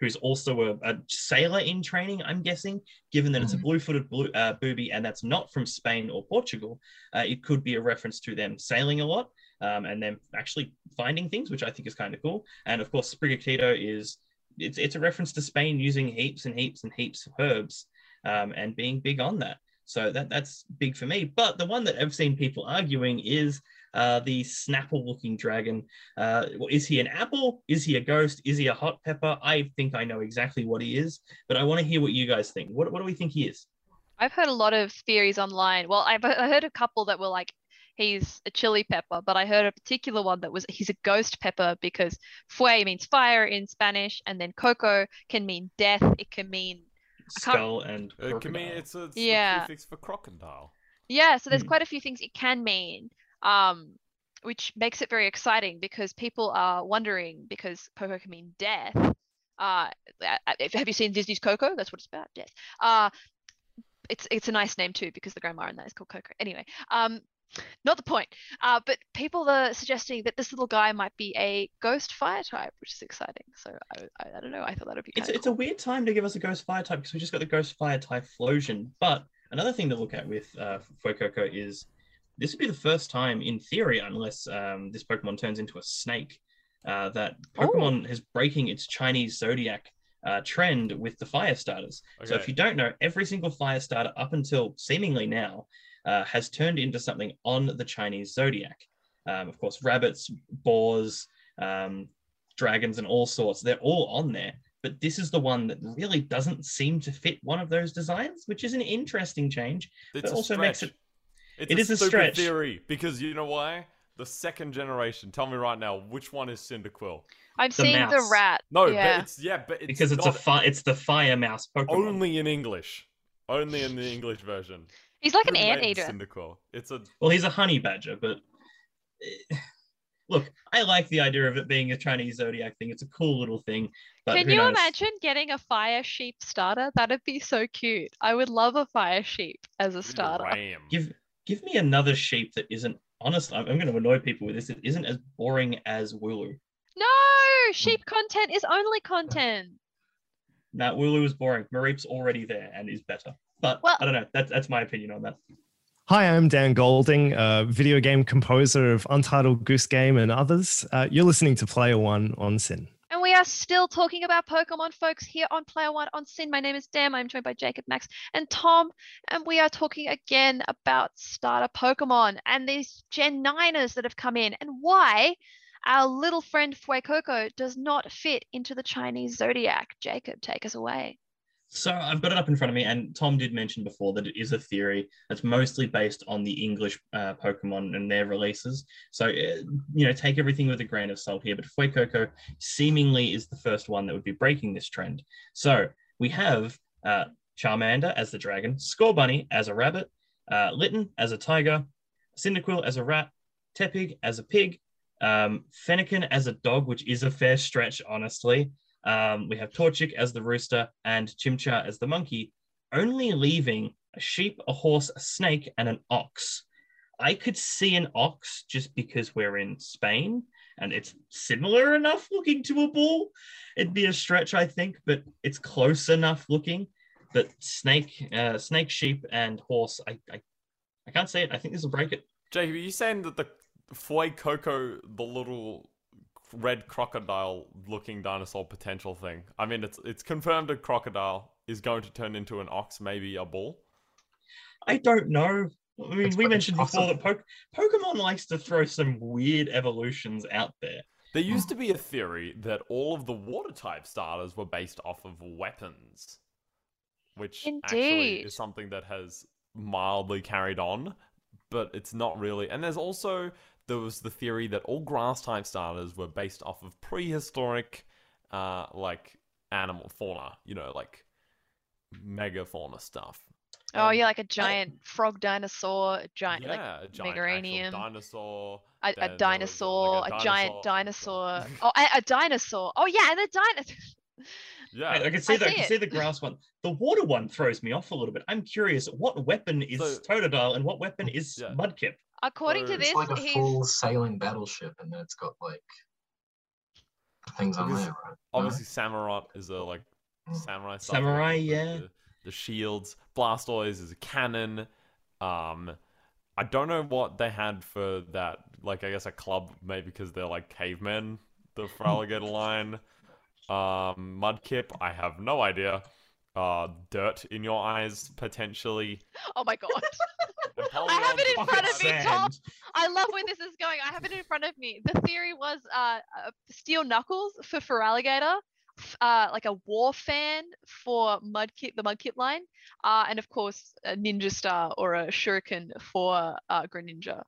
who's also a, a sailor in training. I'm guessing, given that it's a Mhm. blue-footed blue, uh, booby and that's not from Spain or Portugal, uh, it could be a reference to them sailing a lot um, and then actually finding things, which I think is kind of cool. And of course, Sprigatito is it's it's a reference to Spain using heaps and heaps and heaps of herbs um, and being big on that. So that that's big for me. But the one that I've seen people arguing is uh, the Snapple-looking dragon. Uh, is he an apple? Is he a ghost? Is he a hot pepper? I think I know exactly what he is, but I want to hear what you guys think. What what do we think he is? I've heard a lot of theories online. Well, I've heard a couple that were like he's a chili pepper, but I heard a particular one that was he's a ghost pepper because fue means fire in Spanish, and then coco can mean death. It can mean Skull and It can mean it's a, it's Yeah. a prefix for crocodile. yeah. So there's Hmm. quite a few things it can mean, um, which makes it very exciting because people are wondering because coco can mean death. Uh, uh, have you seen Disney's Coco? That's what it's about, death. Uh, it's it's a nice name too because the grandma in that is called Coco. Anyway, um, not the point. Uh, but people are suggesting that this little guy might be a ghost fire type, which is exciting. So I I, I don't know. I thought that would be it's kind it's a weird time to give us a ghost fire type because we just got the ghost fire typhlosion. But another thing to look at with uh, Fuecoco is this would be the first time, in theory, unless um, this Pokemon turns into a snake, uh, that Oh. Pokemon is breaking its Chinese zodiac uh, trend with the fire starters. So if you don't know, every single fire starter up until seemingly now uh, has turned into something on the Chinese zodiac. Um, of course, rabbits, boars, um, dragons, and all sorts. They're all on there. But this is the one that really doesn't seem to fit one of those designs, which is an interesting change. It's But a also stretch. makes it- It's it a is a stretch. theory because you know why? The second generation. Tell me right now, which one is Cyndaquil? I'm the seeing the rat. No, yeah. but it's yeah, but it's because it's not a fi- it's the fire mouse Pokemon. only in English. Only in the English version. He's like an Who made anteater. Cyndaquil. It's a Well, he's a honey badger, but eh, look, I like the idea of it being a Chinese zodiac thing. It's a cool little thing. But Can you knows? imagine getting a fire sheep starter? That'd be so cute. I would love a fire sheep as a starter. ram. Give give me another sheep that isn't honest. I'm, I'm going to annoy people with this. It isn't as boring as Wooloo. No, sheep content is only content. Nah, Wooloo is boring. Mareep's already there and is better. But Well- I don't know. That's that's my opinion on that. Hi, I'm Dan Golding, a video game composer of Untitled Goose Game and others. Uh, you're listening to Player One on SYN. And we are still talking about Pokemon, folks, here on Player One on SYN. My name is Dan. I'm joined by Jacob, Max, and Tom. And we are talking again about starter Pokemon and these Gen 9ers that have come in and why our little friend Fuecoco does not fit into the Chinese zodiac. Jacob, take us away. So I've got it up in front of me, and Tom did mention before that it is a theory that's mostly based on the English uh, Pokemon and their releases. So uh, you know, take everything with a grain of salt here. But Fuecoco seemingly is the first one that would be breaking this trend. So we have uh, Charmander as the dragon, Scorbunny as a rabbit, uh, Litten as a tiger, Cyndaquil as a rat, Tepig as a pig, um, Fennekin as a dog, which is a fair stretch, honestly. Um, we have Torchic as the rooster and Chimchar as the monkey, only leaving a sheep, a horse, a snake, and an ox. I could see an ox just because we're in Spain and it's similar enough looking to a bull. It'd be a stretch, I think, but it's close enough looking. But snake, uh, snake, sheep, and horse, I, I, I can't say it. I think this will break it. Jacob, are you saying that the Fuecoco, the little red crocodile looking dinosaur potential thing? I mean, it's it's confirmed a crocodile is going to turn into an ox, maybe a bull. I don't know. I mean, It's we quite mentioned before that po- Pokemon likes to throw some weird evolutions out there. There used to be a theory that all of the water type starters were based off of weapons, which actually Indeed. is something that has mildly carried on, but it's not really. And there's also there was the theory that all grass type starters were based off of prehistoric, uh, like animal fauna, you know, like megafauna stuff. Oh Um, yeah, like a giant frog dinosaur, a giant like a giant Meganium. dinosaur. a, a dinosaur, like, a, giant dinosaur. dinosaur. oh, a, a dinosaur. Oh yeah, and a dinosaur. Yeah. I, I can see I the I can it. see the grass one. The water one throws me off a little bit. I'm curious, what weapon is So- Totodile and what weapon is Yeah. Mudkip? According So to this, It's like a he's full sailing battleship, and then it's got like things on there, right? No? Obviously, Samurott is a like Mm. samurai. stuff, Samurai, yeah. The, the shields. Blastoise is a cannon. Um, I don't know what they had for that. Like, I guess a club, maybe because they're like cavemen. The Feraligatr line. Um, Mudkip. I have no idea. Uh, dirt in your eyes potentially. oh my god. I have it in front Bucket of me, provides- Tom. I love where this is going. I have it in front of me. The theory was uh, uh steel knuckles for Feraligatr, f- uh like a war fan for Mudkip, the Mudkip line, uh, and of course a ninja star or a shuriken for uh Greninja.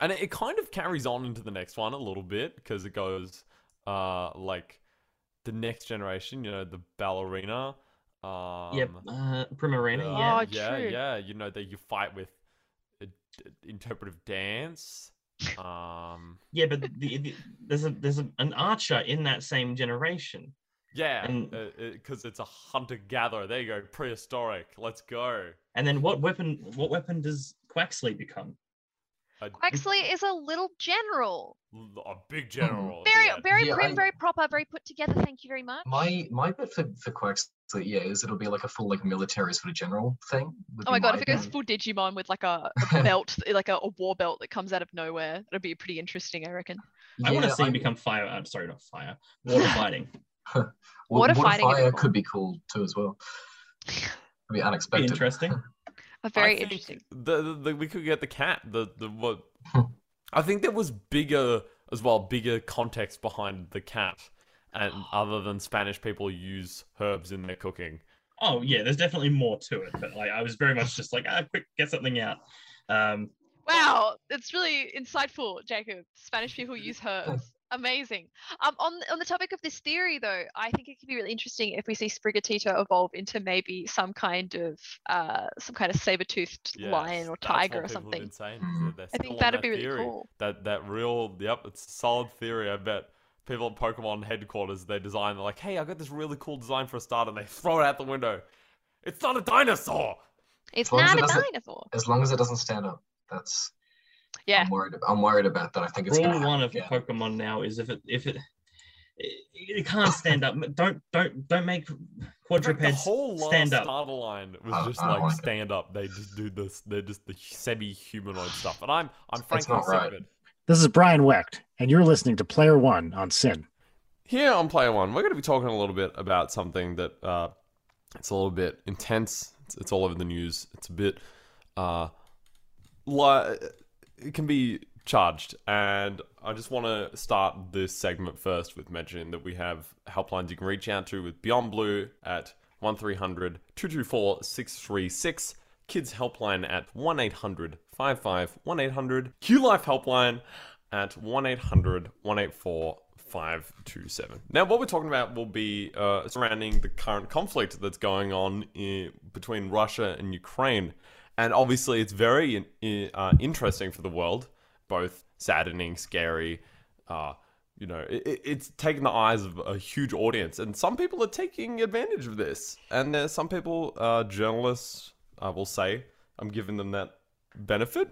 And it, it kind of carries on into the next one a little bit because it goes uh like the next generation, you know, the ballerina. Um, yep, uh, Primarina. uh, yeah, Oh, yeah, true. yeah. You know that you fight with uh, d- interpretive dance. Um, yeah, but the, the, there's a there's a, an archer in that same generation. yeah, And- because it's a hunter gatherer. There you go, prehistoric. Let's go. And then what weapon what weapon does Quaxly become? A, Quaxly is a little general. a big hmm. general. Very, end. Uh, very Yeah, prim, I- very proper, very put together. Thank you very much. My my bit for for Quaxly, yeah, is it'll be like a full like military sort of general thing. Oh my be god, if it goes full Digimon with like a, a belt, like a, a war belt that comes out of nowhere, that'd be pretty interesting, I reckon. I want to Yeah, see him become fire. I'm sorry, not fire. Water fighting. Wa- Water fighting fire could be cool too as well. Could be Be unexpected. interesting. A very I interesting. The, the, the we could get the cat. The the what? I think there was bigger as well, bigger context behind the cat, and other than Spanish people use herbs in their cooking. Oh yeah, there's definitely more to it, but like I was very much just like, ah, quick, get something out. Um, Wow, it's really insightful, Jacob. Spanish people use herbs. Amazing. Um, on on the topic of this theory, though, I think it could be really interesting if we see Sprigatito evolve into maybe some kind of uh some kind of saber-toothed lion or tiger or people have something. been saying, Mm. that they're I think that'd that be really cool. That that real, yep, it's a solid theory. I bet people at Pokemon headquarters they design. They're like, hey, I got this really cool design for a starter, and they throw it out the window. It's not a dinosaur. It's not it a dinosaur. As long as it doesn't stand up, that's Yeah. I'm worried. I'm worried about that. I think it's rule gonna one of again. Pokemon now is if it if it it, it can't stand up. Don't don't don't make In fact, quadrupeds the whole last stand up. starter line was just I don't like like it. stand up. They just do this. They're just the semi-humanoid stuff, and I'm I'm It's frankly not sick right. This is Brian Wecht, and you're listening to Player One on SYN. Here on Player One, we're going to be talking a little bit about something that uh, it's a little bit intense. It's, it's all over the news. It's a bit, uh, li- it can be charged, and I just want to start this segment first with mentioning that we have helplines you can reach out to with Beyond Blue at 1300 224 636. Kids Helpline at 1 800 55 1 800. QLife Helpline at 1 800 184 527. Now, what we're talking about will be uh, surrounding the current conflict that's going on in, between Russia and Ukraine. And obviously, it's very in, uh, interesting for the world, both saddening, scary. Uh, you know, it, it- it's taken the eyes of a huge audience, and some people are taking advantage of this. And there's some people, uh, journalists, I will say, I'm giving them that benefit.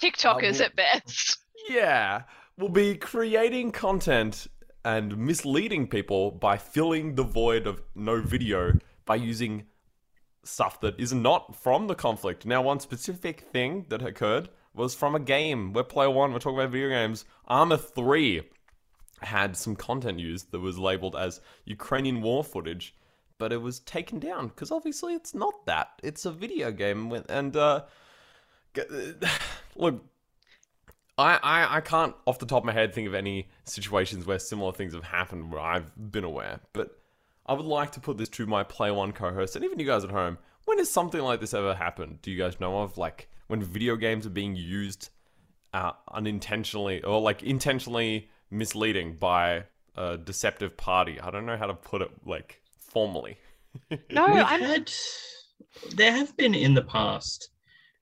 TikTokers will- at best. Yeah, will be creating content and misleading people by filling the void of no video by using stuff that is not from the conflict. Now, one specific thing that occurred was from a game. We're player one, we're talking about video games. Arma 3 had some content used that was labeled as Ukrainian war footage, but it was taken down because obviously it's not that. It's a video game, and uh, look, I, I, I can't off the top of my head think of any situations where similar things have happened where I've been aware, but I would like to put this to my Play One co-host and even you guys at home. When has something like this ever happened? Do you guys know of like when video games are being used uh, unintentionally or like intentionally misleading by a deceptive party? I don't know how to put it like formally. No, we've I'm had there have been in the past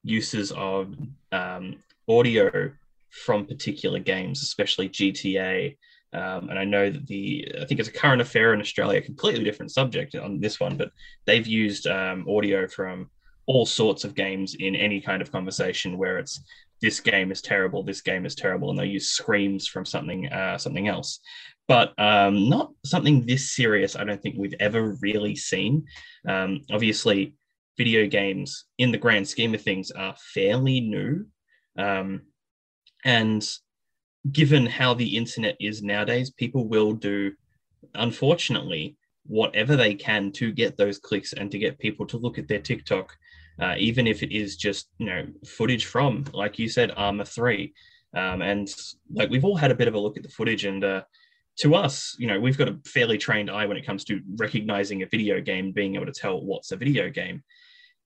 uses of um, audio from particular games, especially GTA. Um, and I know that the I think it's a current affair in Australia, completely different subject on this one, but they've used um, audio from all sorts of games in any kind of conversation where it's this game is terrible, this game is terrible, and they use screams from something uh, something else, but um, not something this serious. I don't think we've ever really seen. Um, obviously, video games in the grand scheme of things are fairly new, um, and given how the internet is nowadays, people will do, unfortunately, whatever they can to get those clicks and to get people to look at their TikTok, uh, even if it is just you know footage from, like you said, Arma Three, um, and like we've all had a bit of a look at the footage, and uh, to us, you know, we've got a fairly trained eye when it comes to recognizing a video game, being able to tell what's a video game.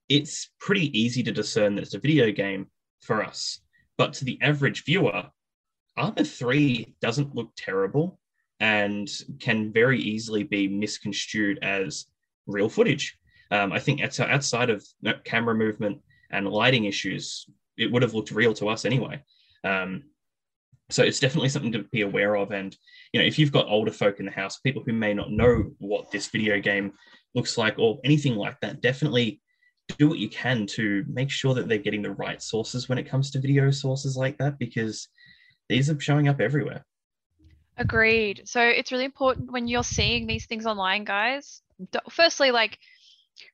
It's pretty easy to discern that it's a video game for us, but to the average viewer, Arma 3 doesn't look terrible and can very easily be misconstrued as real footage. Um, I think outside of camera movement and lighting issues, it would have looked real to us anyway. Um, so it's definitely something to be aware of. And you know, if you've got older folk in the house, people who may not know what this video game looks like or anything like that, definitely do what you can to make sure that they're getting the right sources when it comes to video sources like that, because these are showing up everywhere. Agreed. So it's really important when you're seeing these things online, guys. Firstly, like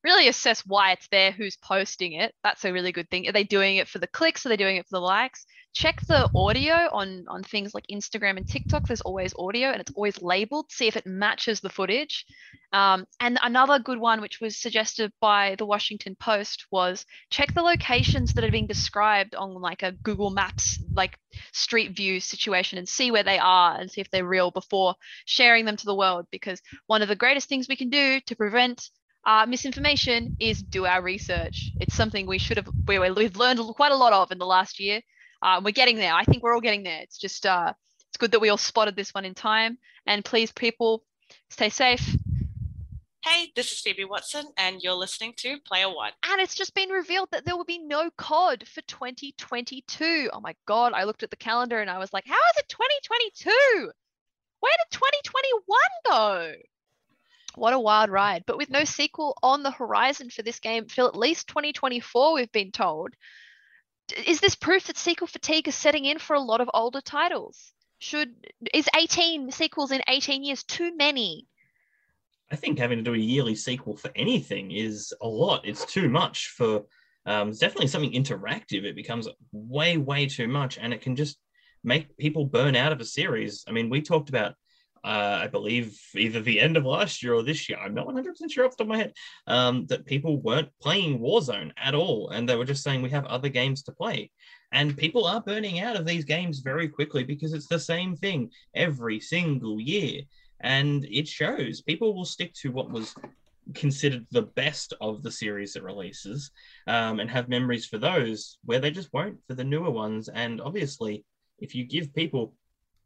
really assess why it's there, who's posting it. That's a really good thing. Are they doing it for the clicks? Are they doing it for the likes? Check the audio on on things like Instagram and TikTok. There's always audio and it's always labeled. See if it matches the footage. Um, and another good one, which was suggested by the Washington Post, was check the locations that are being described on like a Google Maps like street view situation and see where they are and see if they're real before sharing them to the world. Because one of the greatest things we can do to prevent uh, misinformation is do our research. It's something we should have we, we've learned quite a lot of in the last year. Uh, we're getting there. I think we're all getting there. It's just uh, it's good that we all spotted this one in time. And please, people, stay safe. Hey, this is Phoebe Watson, and you're listening to Player One. And it's just been revealed that there will be no COD for 2022. Oh my God, I looked at the calendar and I was like, how is it 2022? Where did 2021 go? What a wild ride. But with no sequel on the horizon for this game till at least 2024, we've been told. Is this proof that sequel fatigue is setting in for a lot of older titles? Should is 18 sequels in 18 years too many? I think having to do a yearly sequel for anything is a lot. It's too much for um, it's definitely something interactive. It becomes way, way too much, and it can just make people burn out of a series. I mean, we talked about uh, I believe either the end of last year or this year, I'm not 100% sure off the top of my head, um, that people weren't playing Warzone at all. And they were just saying we have other games to play. And people are burning out of these games very quickly because it's the same thing every single year. And it shows. People will stick to what was considered the best of the series that releases um, and have memories for those where they just won't for the newer ones. And obviously, if you give people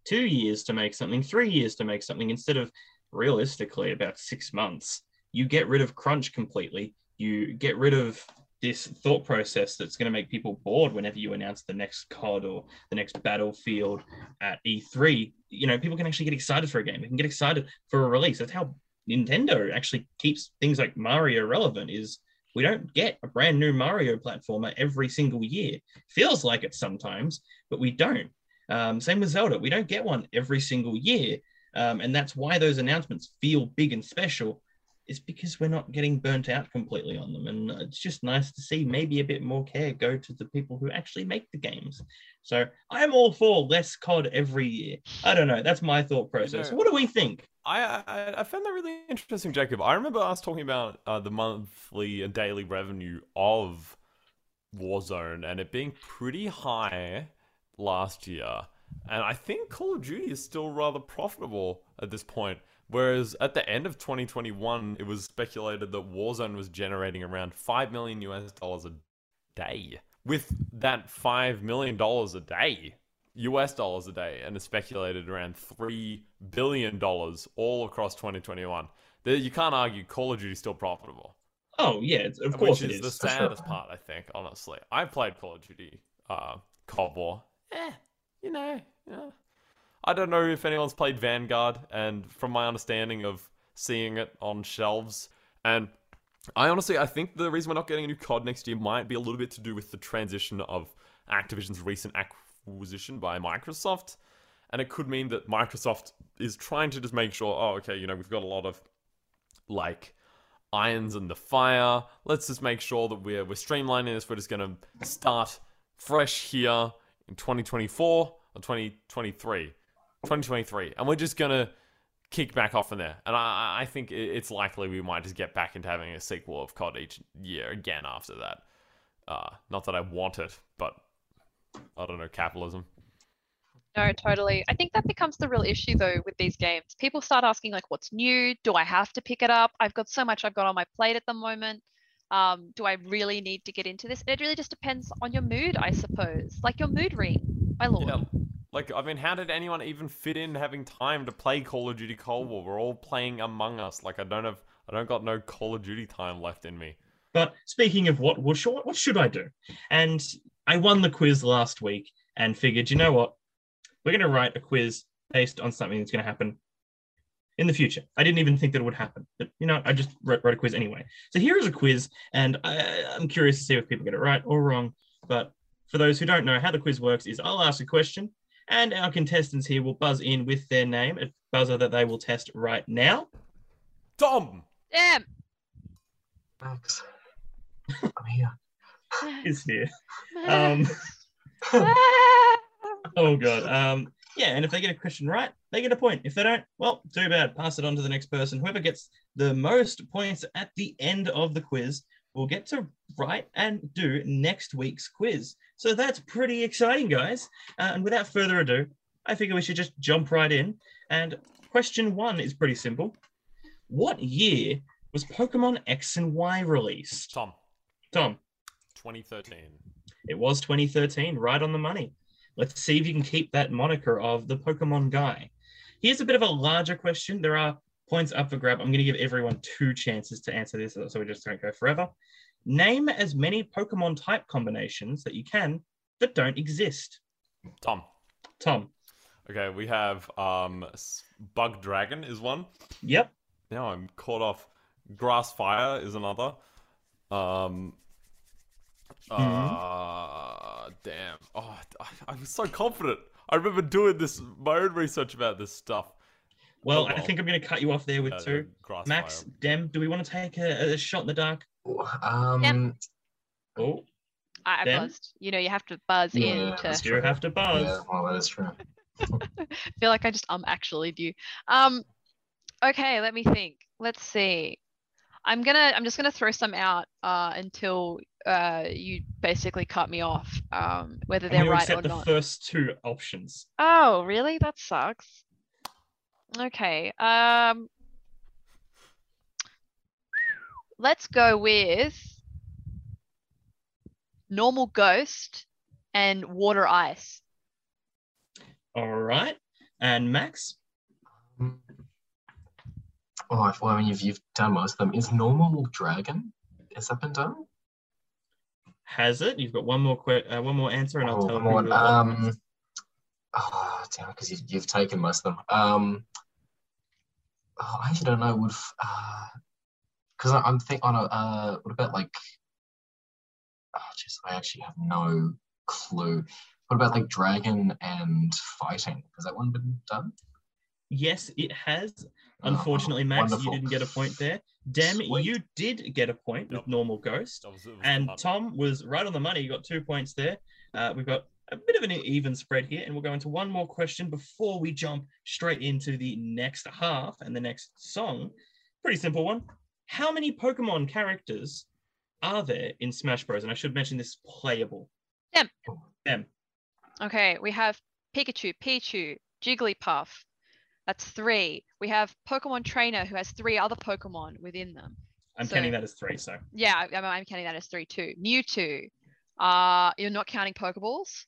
two years to make something, three years to make something, instead of realistically about six months. You get rid of crunch completely. You get rid of this thought process that's going to make people bored whenever you announce the next COD or the next Battlefield at E3. You know, people can actually get excited for a game. They can get excited for a release. That's how Nintendo actually keeps things like Mario relevant. Is we don't get a brand new Mario platformer every single year. Feels like it sometimes, but we don't. Um, same with Zelda. We don't get one every single year. Um, and that's why those announcements feel big and special, is because we're not getting burnt out completely on them. And it's just nice to see maybe a bit more care go to the people who actually make the games. So I'm all for less COD every year. I don't know. That's my thought process. what do we think? I, I, I found that really interesting, Jacob. I remember us talking about uh, the monthly and daily revenue of Warzone and it being pretty high last year. And I think Call of Duty is still rather profitable at this point. Whereas at the end of 2021, it was speculated that Warzone was generating around 5 million US dollars a day. With that $5 million a day, US dollars a day, and it's speculated around $3 billion all across 2021. You can't argue Call of Duty is still profitable. Oh yeah, it's- of course which it is the is. for sure. saddest part. I think, honestly, I played Call of Duty, uh, Cold War. Eh, you know, yeah. I don't know if anyone's played Vanguard, and from my understanding of seeing it on shelves, and I honestly, I think the reason we're not getting a new COD next year might be a little bit to do with the transition of Activision's recent acquisition by Microsoft. And it could mean that Microsoft is trying to just make sure, oh, okay, you know, we've got a lot of like irons in the fire. Let's just make sure that we're we're streamlining this. We're just gonna start fresh here in 2024 or 2023, 2023, and we're just gonna kick back off from there. And I, I think it's likely we might just get back into having a sequel of COD each year again after that. Uh, not that I want it, but I don't know, capitalism. No, totally. I think that becomes the real issue though with these games. People start asking like, what's new? Do I have to pick it up? I've got so much I've got on my plate at the moment. Um, do I really need to get into this? And It really just depends on your mood, I suppose. Like your mood ring, my lord. Yeah. Like, I mean, how did anyone even fit in having time to play Call of Duty Cold War? We're all playing Among Us. Like, I don't have, I don't got no Call of Duty time left in me. But speaking of what, what should, what should I do? And I won the quiz last week and figured, you know what? We're going to write a quiz based on something that's going to happen in the future. I didn't even think that it would happen, but you know, I just wrote, wrote a quiz anyway. So here is a quiz, and I, I'm curious to see if people get it right or wrong. But for those who don't know, how the quiz works is I'll ask a question, and our contestants here will buzz in with their name, a buzzer that they will test right now. Tom! Yeah. Max, I'm here. Is here. Um, Oh god. Um yeah, and if they get a question right, they get a point. If they don't, well, too bad. Pass it on to the next person. Whoever gets the most points at the end of the quiz will get to write and do next week's quiz. So that's pretty exciting, guys. Uh, and without further ado, I figure we should just jump right in. And question one is pretty simple. What year was Pokemon X and Y released? Tom, Tom, 2013. it was 2013, right on the money. Let's see if you can keep that moniker of the Pokemon guy. Here's a bit of a larger question. There are points up for grab. I'm going to give everyone two chances to answer this so we just don't go forever. Name as many Pokemon type combinations that you can that don't exist. Tom. Tom. Okay, we have um, Bug Dragon is one. Yep. Now I'm caught off. Grass Fire is another. Um. Uh, damn. Oh, I, I was so confident. I remember doing this my own research about this stuff. Well, Oh, I think I'm going to cut you off there with Uh, two. Grass Max, Fire. Dem, do we want to take a, a shot in the dark? Um, Oh, I, I buzzed. You know, you have to buzz Yeah, in to that's you have to buzz. yeah, well, that is true. feel like I just um actually do. Um, okay, let me think. Let's see. I'm gonna I'm just gonna throw some out uh until uh you basically cut me off. Um, whether they're right accept or the not. first two options. Oh, really? That sucks. Okay. Um, let's go with normal ghost and water ice. All right. And Max? Oh, if- well, I mean, you've, you've done most of them. Is normal dragon? Has that been done? has it. You've got one more que- uh, one more answer, and I'll Oh, tell come you. Um, oh, damn because you've, you've taken most of them. Um, oh, I actually don't know. Would because I I'm think on a uh, what about like? Oh, jeez, I actually have no clue. What about like dragon and fighting? Has that one been done? Yes, it has. Oh, Unfortunately, Max, wonderful. you didn't get a point there. Dem, Sweet. you did get a point Yep. with normal ghost, That was- it was and. Tom was right on the money. You got two points there. Uh, we've got a bit of an even spread here, and we'll go into one more question before we jump straight into the next half and the next song. Pretty simple one. How many Pokemon characters are there in Smash Bros? And I should mention this playable. Dem. Dem. Okay, we have Pikachu, Pichu, Jigglypuff. That's three. We have Pokemon Trainer who has three other Pokemon within them. I'm So- counting that as three, so Yeah, I'm, I'm counting that as three too. Mewtwo. Uh, you're not counting Pokeballs.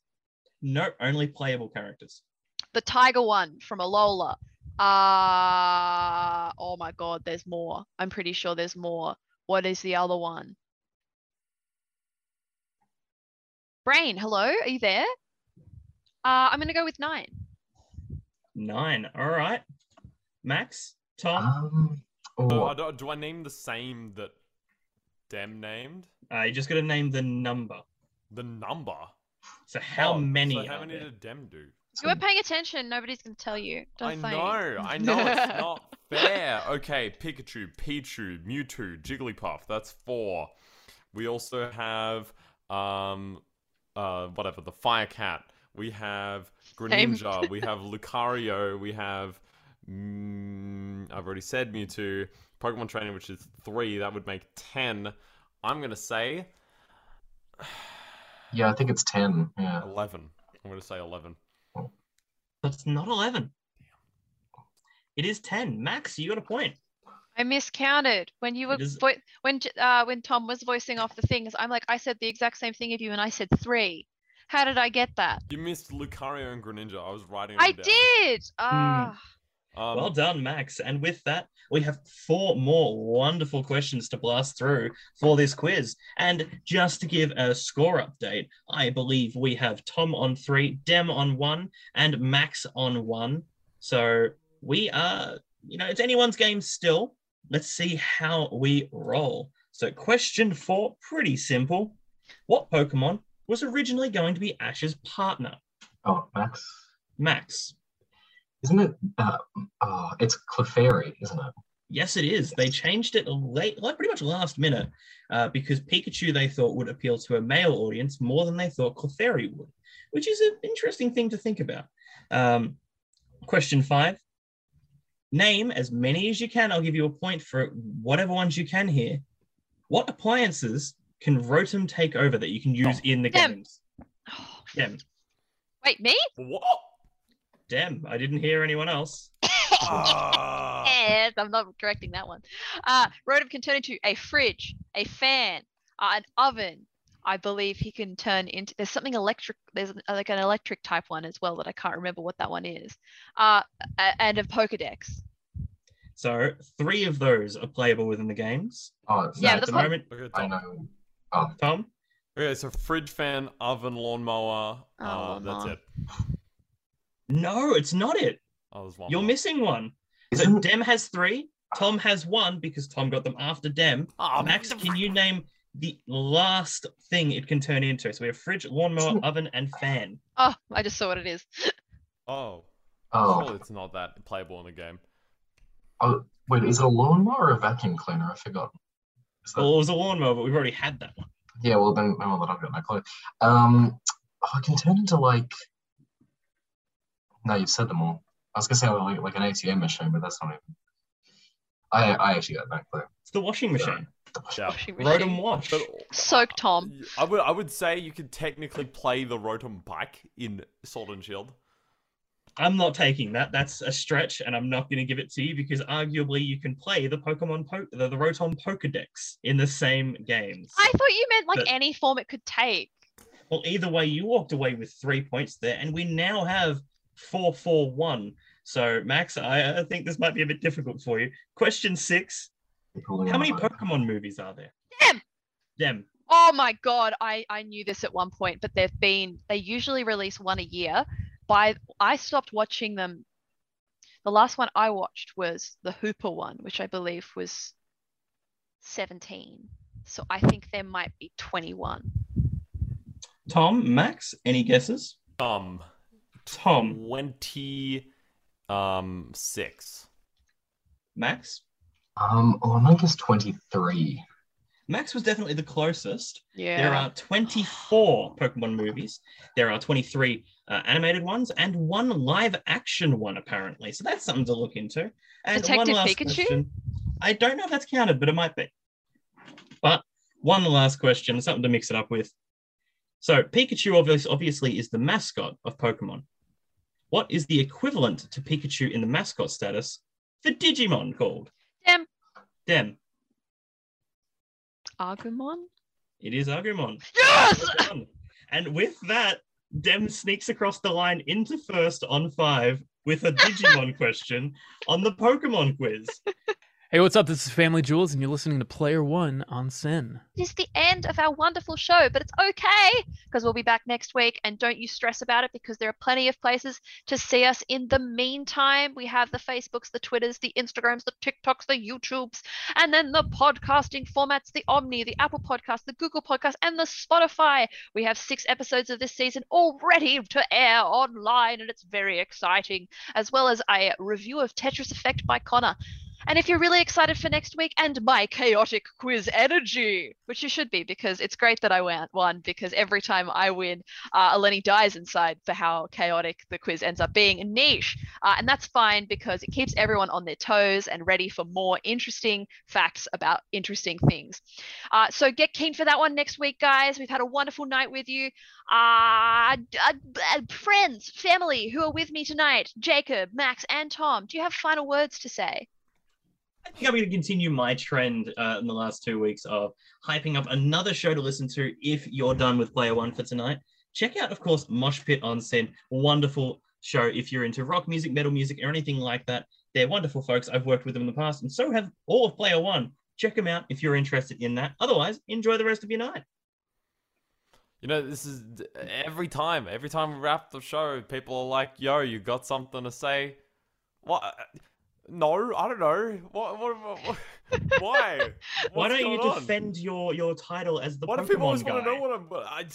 no, only playable characters. The Tiger one from Alola. Uh, oh my God, there's more. I'm pretty sure there's more. What is the other one? Brain, hello, are you there? Uh, I'm gonna go with nine. Nine. All right. Max, Tom, Um, Oh, oh, don't- do I name the same that Dem named? uh, you just got to name the number. The number. So how Oh, many? So how are many there? did Dem do? You weren't paying attention. Nobody's gonna tell you. Don't I say. know, I know it's not fair. Okay, Pikachu, Pichu, Mewtwo, Jigglypuff. That's four. We also have um uh whatever the Fire Cat. We have Same. Greninja. we have Lucario. We have mm, I've already said Mewtwo. Pokemon Training, which is three. That would make ten. I'm gonna say yeah, I think it's 10. Yeah. eleven. I'm gonna say eleven. That's not 11. It is 10. Max, you got a point. I miscounted when you were It is- vo- when uh, when Tom was voicing off the things. I'm like, I said the exact same thing of you, and I said three. How did I get that? You missed Lucario and Greninja. I was writing. I down. did. Ah, Um, well done, Max. And with that, we have four more wonderful questions to blast through for this quiz. And just to give a score update, I believe we have Tom on three, Dem on one, and Max on one. So we are, you know, it's anyone's game still. Let's see how we roll. So, question four, pretty simple. What Pokemon was originally going to be Ash's partner? Oh, Max. Max. Isn't it? Uh, oh, it's Clefairy, isn't it? Yes, it is. They changed it late, like pretty much last minute, uh, because Pikachu they thought would appeal to a male audience more than they thought Clefairy would, which is an interesting thing to think about. Um, question five: Name as many as you can. I'll give you a point for whatever ones you can here. What appliances can Rotom take over that you can use in the Dem. games? Dem. wait, me? What? Dem. I didn't hear anyone else. Ah. Yes, I'm not correcting that one. Uh, Rotom can turn into a fridge, a fan, uh, an oven. I believe he can turn into. There's something electric. There's an- like an electric type one as well that I can't remember what that one is. Uh, a- and a Pokedex. So three of those are playable within the games. Oh, Yeah, at the the po- moment, I know. Oh, Tom. Okay, so fridge fan, oven, lawnmower. Oh, uh, that's it. No, it's not it. Oh, there's one. You're more. missing one. So Dem has three. Tom has one because Tom got them after Dem. Oh, Max, can you name the last thing it can turn into? So we have fridge, lawnmower, oven, and fan. Oh, I just saw what it is. Oh, oh, surely it's not that playable in the game. oh, wait, is it a lawnmower or a vacuum cleaner? I forgot. Is that- Well, it was a lawnmower, but we've already had that one. Yeah, well then, well then I've got no clue. Um, oh, I can turn into like. No, you've said them all. I was gonna say like, like an ATM machine, but that's not even. I I actually got no clue. It's the washing machine. Yeah. Washing Rotom machine. Rotom wash. But Soak Tom. I would I would say you could technically play the Rotom bike in Sword and Shield. I'm not taking that. That's a stretch, and I'm not going to give it to you because arguably you can play the Pokemon po- the, the Rotom Pokedex in the same games. I thought you meant like But- any form it could take. Well, either way, you walked away with three points there, and we now have four, four, one. So, Max, I, I think this might be a bit difficult for you. Question six: How many Pokemon movies are there? Dem! Dem. Oh my god, I I knew this at one point, but they've been they usually release one a year. By I stopped watching them. The last one I watched was the Hoopa one, which I believe was 17. So I think there might be 21. Tom, Max, any guesses? Um, Tom, twenty um six. Max. Um, oh, I might guess twenty-three. Max was definitely the closest. Yeah. There are 24 Pokemon movies. There are 23 uh, animated ones and one live action one, apparently. So that's something to look into. And Detective one last Pikachu? question. I don't know if that's counted, but it might be. But one last question, something to mix it up with. So Pikachu obviously, obviously is the mascot of Pokemon. What is the equivalent to Pikachu in the mascot status for Digimon called? Dem. Dem. Agumon? It is Agumon. Yes! Well done. And with that, Dem sneaks across the line into first on five with a Digimon question on the Pokemon quiz. Hey, what's up? This is Family Jewels, and you're listening to Player One on SYN. It is the end of our wonderful show, but it's okay because we'll be back next week. And don't you stress about it because there are plenty of places to see us in the meantime. We have the Facebooks, the Twitters, the Instagrams, the TikToks, the YouTubes, and then the podcasting formats the Omny, the Apple Podcast, the Google Podcast, and the Spotify. We have six episodes of this season all ready to air online, and it's very exciting, as well as a review of Tetris Effect by Connor. And if you're really excited for next week and my chaotic quiz energy, which you should be because it's great that I won, because every time I win, uh, Eleni dies inside for how chaotic the quiz ends up being. Niche. Uh, and that's fine because it keeps everyone on their toes and ready for more interesting facts about interesting things. Uh, so get keen for that one next week, guys. We've had a wonderful night with you. Uh, uh, friends, family who are with me tonight, Jacob, Max, and Tom, do you have final words to say? I think I'm going to continue my trend uh, in the last two weeks of hyping up another show to listen to if you're done with Player One for tonight. Check out, of course, Mosh Pit on SYN. Wonderful show if you're into rock music, metal music, or anything like that. They're wonderful folks. I've worked with them in the past, and so have all of Player One. Check them out if you're interested in that. Otherwise, enjoy the rest of your night. You know, this is every time. Every time we wrap the show, people are like, "Yo, you got something to say?" What? No, I don't know. What? What? what, what why? Why don't you on? defend your your title as the Why do Pokemon people always guy? want to know what I'm? I,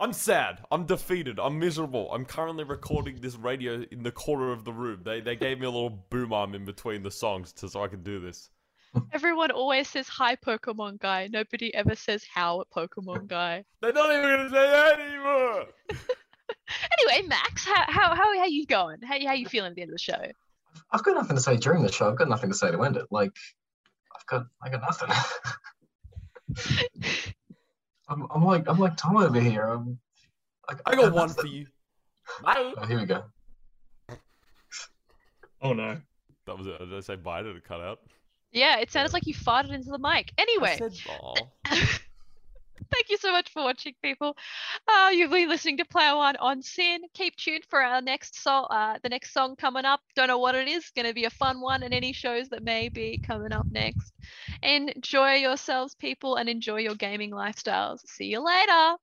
I'm sad. I'm defeated. I'm miserable. I'm currently recording this radio in the corner of the room. They they gave me a little boom arm in between the songs to so I can do this. Everyone always says hi, Pokemon guy. Nobody ever says how, Pokemon guy. They're not even gonna say that anymore. Anyway, Max, how how how, how you going? How how you feeling at the end of the show? I've got nothing to say during the show. I've got nothing to say to end it. Like, I've got, I got nothing. I'm, I'm like, I'm like Tom over here. I'm, I, I got one for you. Bye. Oh, here we go. Oh no. That was it. Did I say bye? Did it cut out? Yeah, it sounds like you farted into the mic. Anyway, I said, "Aw." thank you so much for watching, people. Uh, you've been listening to Player One on SYN. Keep tuned for our next song. Uh, the next song coming up. Don't know what it is. Going to be a fun one, and any shows that may be coming up next. Enjoy yourselves, people, and enjoy your gaming lifestyles. See you later.